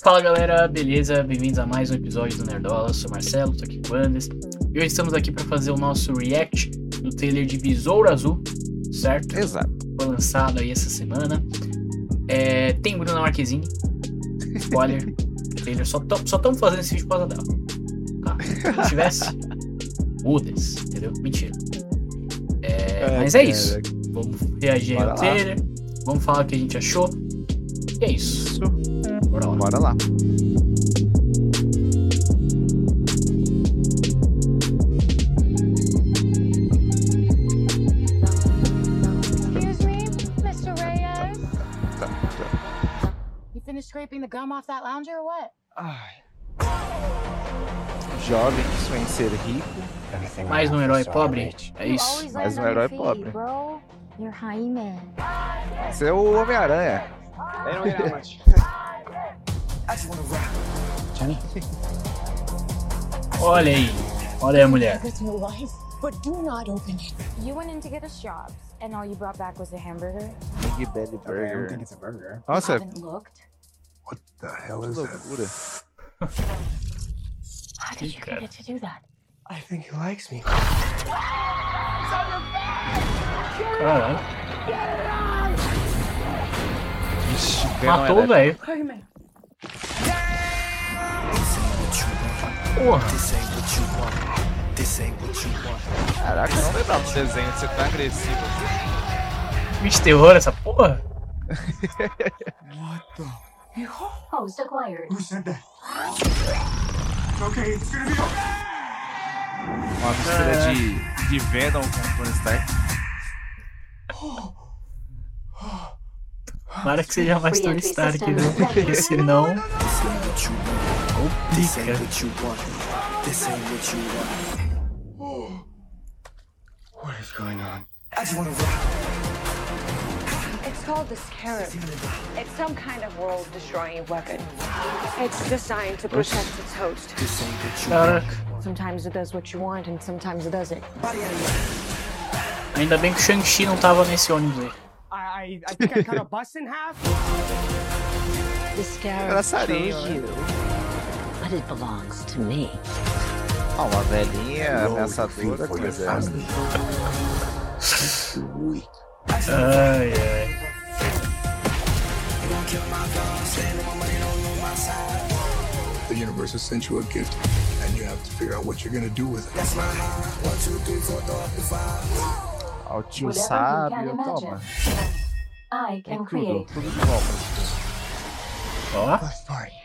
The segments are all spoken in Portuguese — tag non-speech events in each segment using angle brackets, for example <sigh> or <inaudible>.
Fala galera, beleza? Bem-vindos a mais um episódio do Nerdola. Eu sou o Marcelo, tô aqui com o Andes. E hoje estamos aqui para fazer o nosso react do trailer de Besouro Azul, certo? Exato. Foi lançado aí essa semana. É, tem Bruna Marquezine. Spoiler. <laughs> trailer. Só estamos fazendo esse vídeo por causa dela. Tá? Se tivesse, muda-se, entendeu? Mentira. É, É, mas é cara. isso. Vamos reagir ao trailer. Vamos falar o que a gente achou. E é isso. Isso. Bora lá. Bora lá. Excuse me, Mr. Reyes? You finished scraping the gum off that lounger or what? Ai. Jovem que sonha em ser rico. Mais um herói pobre. É isso. Mais um herói pobre. Esse é o Homem-Aranha. <laughs> They don't get that much. Jenny? Olha aí. Olha aí a mulher. It's your life, but do not open it. You went in to get us jobs, and all you brought back was a hamburger? Big Belly Okay, I don't think it's a burger. Nossa, You haven't looked? What the hell is that? loucura. How did you get it to do that? I think he likes me. Caralho. Ixi, Venom Matou o é velho. Porra. Caraca, eu não lembrava do desenho de ser tão agressivo. Bicho terror essa porra. What the? Host acquired. Who said that? Okay, it's gonna be okay. Uma mistura de, de Venom com Tony Stark. Tomara que seja mais Tony Stark, viu? Porque senão. Ô, pica. What is going on? I just want to rock. It's called the Scarab. It's some kind of world-destroying weapon. It's designed to protect its host. Caraca. Sometimes it does what you want, and sometimes it doesn't. Ainda bem que o Shang-Chi não tava nesse ônibus aí. I, I, I think I cut a bus in half. The scarab Engraçadinho, you, but it belongs to me. Ah, uma velhinha ameaçadora for com. Ai, ai. The universe has sent you a gift, and you have to figure out what you're gonna do with it. O tio Whatever you sábio, toma. I can tudo, create. tudo de bom pra esse Ó.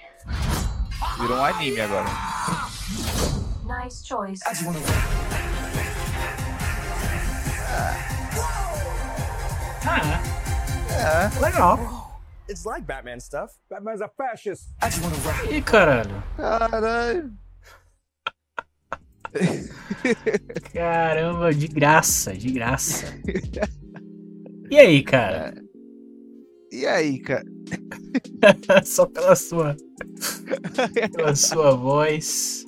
Virou um anime agora. Nice choice. Ah, É. legal. It's like Batman stuff. Batman's a fascist. Ih, caralho. Caralho. Caramba, de graça, de graça. E aí, cara? E aí, cara? <laughs> Só pela sua. <laughs> Pela sua voz.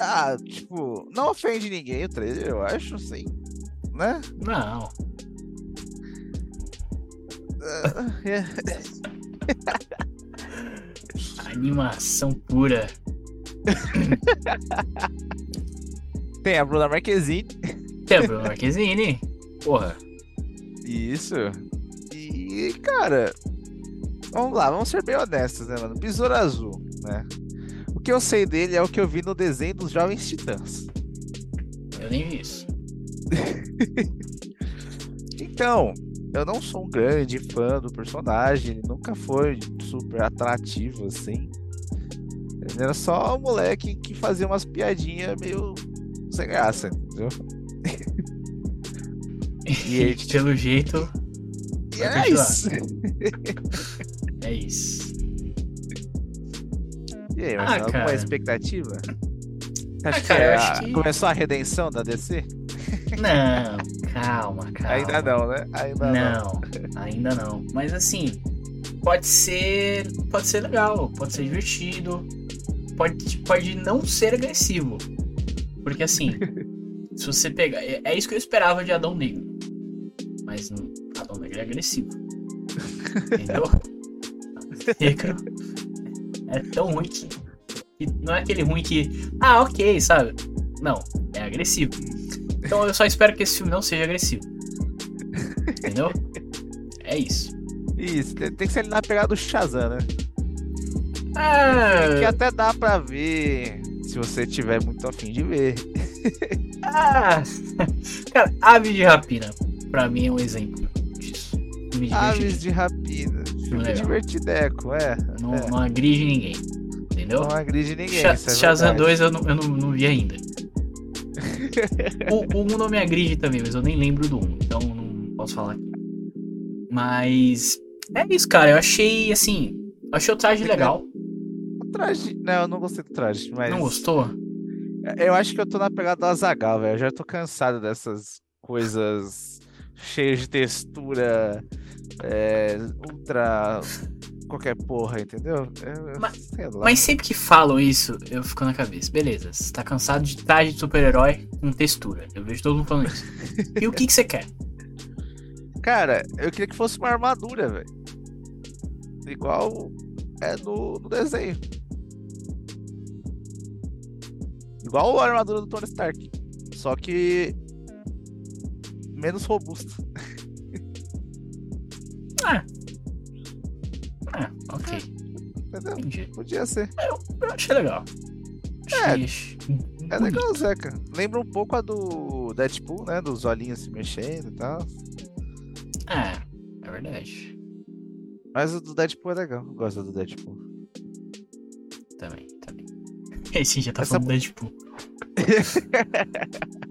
Ah, tipo, não ofende ninguém o trailer, eu acho, sim. Né? Não. <laughs> Animação pura. Tem a Bruna Marquezine. Tem a Bruna Marquezine. Porra. Isso. E, cara, vamos lá, vamos ser bem honestos, né, mano? Besouro Azul, né? O que eu sei dele é o que eu vi no desenho dos Jovens Titãs. Eu nem vi isso. <laughs> Então, eu não sou um grande fã do personagem, ele nunca foi super atrativo assim. Ele era só um moleque que fazia umas piadinhas meio sem graça, entendeu? <laughs> E, E aí, pelo jeito, E é isso. É isso. E aí, Ah, alguma cara. expectativa? Ah, Acho que, cara, é acho que- começou a redenção da DC? Não, calma, <laughs> calma. Ainda não, né? Ainda não. Não, ainda não. Mas assim, pode ser. Pode ser legal, pode ser divertido. Pode, pode não ser agressivo. Porque assim, <laughs> se você pegar. É, é isso que eu esperava de Adão Negro. Mas não- Adão Negro é agressivo. <laughs> Entendeu? Negro É tão ruim que, que não é aquele ruim que. Ah, ok, sabe? Não, é agressivo. Então eu só espero que esse filme não seja agressivo. Entendeu? É isso. Isso, tem que ser na pegada do Shazam, né? Ah, Que até dá pra ver se você tiver muito afim de ver. <laughs> ah. <laughs> Cara, Aves de Rapina, pra mim é um exemplo disso. Filme Aves de rapina. Filme Legal. divertideco, é. Não, é. não agride ninguém. Entendeu? Não agride ninguém. Isso é Shazam verdade. 2 eu, não, eu não, não vi ainda. <laughs> o, o 1 não me agride também, mas eu nem lembro do 1, então não posso falar aqui. Mas é isso, cara. Eu achei assim. eu Achei o traje legal. O traje. Não, eu não gostei do traje, mas. Não gostou? Eu acho que eu tô na pegada do Azagal, velho. Eu já tô cansado dessas coisas cheias de textura, é, ultra. qualquer porra, entendeu? Eu- eu- Mas- sei lá. Mas sempre que falam isso, eu fico na cabeça. Beleza, você tá cansado de traje de super-herói com textura. Eu vejo todo mundo falando isso. E o que, que você quer? Cara, eu queria que fosse uma armadura, velho. Igual é no, no desenho. Igual a armadura do Tony Stark. Só que. Menos robusta. Ah, ok. Entendeu? Entendi. Podia ser. Eu achei legal. Achei, achei É bonito. legal, Zeca. Lembra um pouco a do Deadpool, né? Dos olhinhos se mexendo e tal. É, é verdade. Mas o do Deadpool é legal. Eu gosto do Deadpool. Também, também. <laughs> Esse já tá Essa- falando Deadpool. <laughs>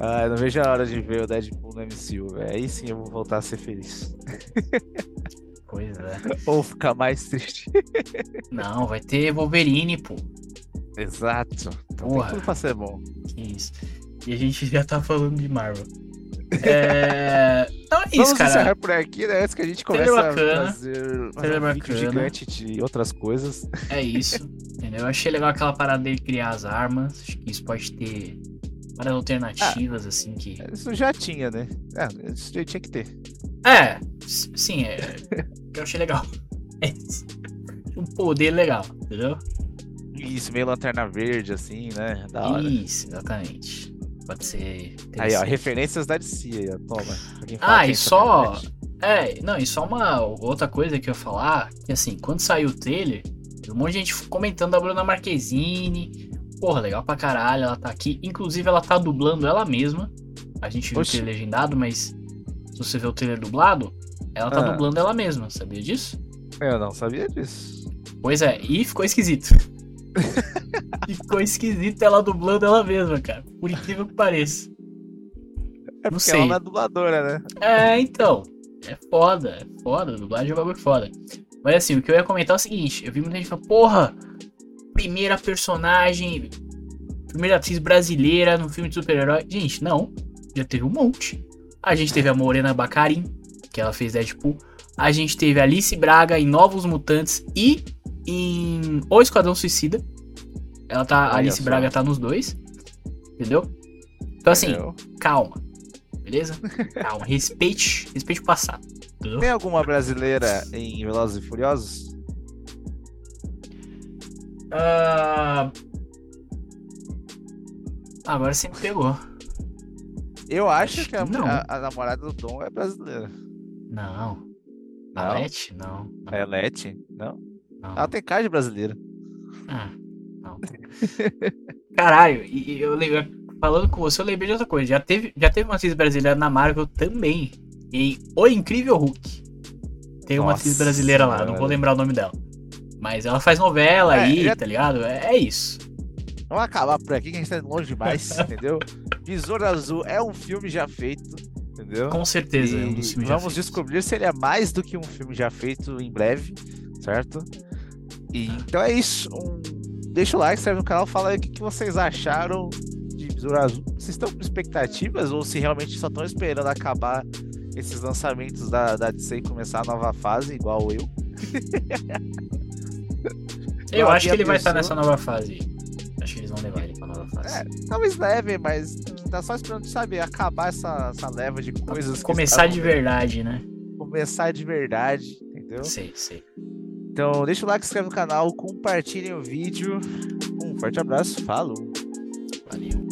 Ah, eu não vejo a hora de ver o Deadpool no MCU, velho. Aí sim eu vou voltar a ser feliz. Pois é. Ou ficar mais triste. Não, vai ter Wolverine, pô. Exato. Então Porra. tudo pra ser bom. Que isso. E a gente já tá falando de Marvel. É... <laughs> Então é isso, Vamos cara. encerrar por aqui, né? Antes que a gente comece a fazer um vídeo gigante de outras coisas. É isso. Entendeu? Eu achei legal aquela parada dele criar as armas. Acho que isso pode ter várias alternativas, assim, que. Isso já tinha, né? É, isso já tinha que ter. É, sim, é. que <laughs> eu achei legal. É isso. Um poder legal, entendeu? Isso, meio lanterna verde, assim, né? Da hora. Isso, exatamente. Pode ser. Aí, ó, referências da DC aí, ó. Toma. Ah, e só. É, não, e só uma outra coisa que eu ia falar, que assim, quando saiu o trailer, um monte de gente comentando da Bruna Marquezine. Porra, legal pra caralho, ela tá aqui. Inclusive, ela tá dublando ela mesma. A gente viu o Oxi. trailer legendado, mas se você vê o trailer dublado, ela tá Ah. dublando ela mesma, sabia disso? Eu não sabia disso. Pois é, e ficou esquisito. <laughs> ficou esquisito ela dublando ela mesma, cara. Por incrível que pareça. É Não sei. ela não é dubladora, né? É, então. É foda, é foda. Dublagem é um bagulho foda. Mas assim, o que eu ia comentar é o seguinte: eu vi muita gente falando, porra, primeira personagem, primeira atriz brasileira no filme de super-herói. Gente, não. Já teve um monte. A gente teve a Morena Bacarin, que ela fez Deadpool. A gente teve a Alice Braga em Novos Mutantes e em O Esquadrão Suicida. Ela tá, a Alice só. Braga tá nos dois. Entendeu? Então assim, Entendeu? calma. Beleza? Calma, <laughs> respeite, respeite o passado. Entendeu? Tem alguma brasileira em Velozes e Furiosos? Ah, Agora você me pegou. Eu acho, Acho que a, que não. a- a namorada do Dom é brasileira. Não. A Não? Leti? Não. não, É Leti? Não? não. Ela tem cara de brasileira. Ah, não. Caralho, e eu falando com você, eu lembrei de outra coisa. Já teve, já teve uma atriz brasileira na Marvel também. Em O Incrível Hulk. Tem uma atriz Nossa, brasileira lá, não mano. vou lembrar o nome dela. Mas ela faz novela É, aí, já- tá ligado? É, é isso. Vamos acabar por aqui que a gente tá longe demais, <laughs> entendeu? Besouro Azul é um filme já feito, entendeu? Com certeza, é um E dos filmes vamos descobrir se ele é mais do que um filme já feito em breve, certo? E, então é isso. Um- Deixa o like, inscreve no canal, fala aí o que, que vocês acharam de Besouro Azul. Vocês estão com expectativas ou se realmente só estão esperando acabar esses lançamentos da, da DC e começar a nova fase, igual eu? <laughs> Eu Não acho que ele vai estar nessa nova fase. Acho que eles vão levar ele pra nova fase. É, talvez leve, mas tá só esperando, sabe, acabar essa, essa leva de coisas. Começar de verdade, né? Começar de verdade, entendeu? Sei, sei. Então, deixa o like, se inscreve no canal, compartilhem o vídeo. Um forte abraço, falou! Valeu.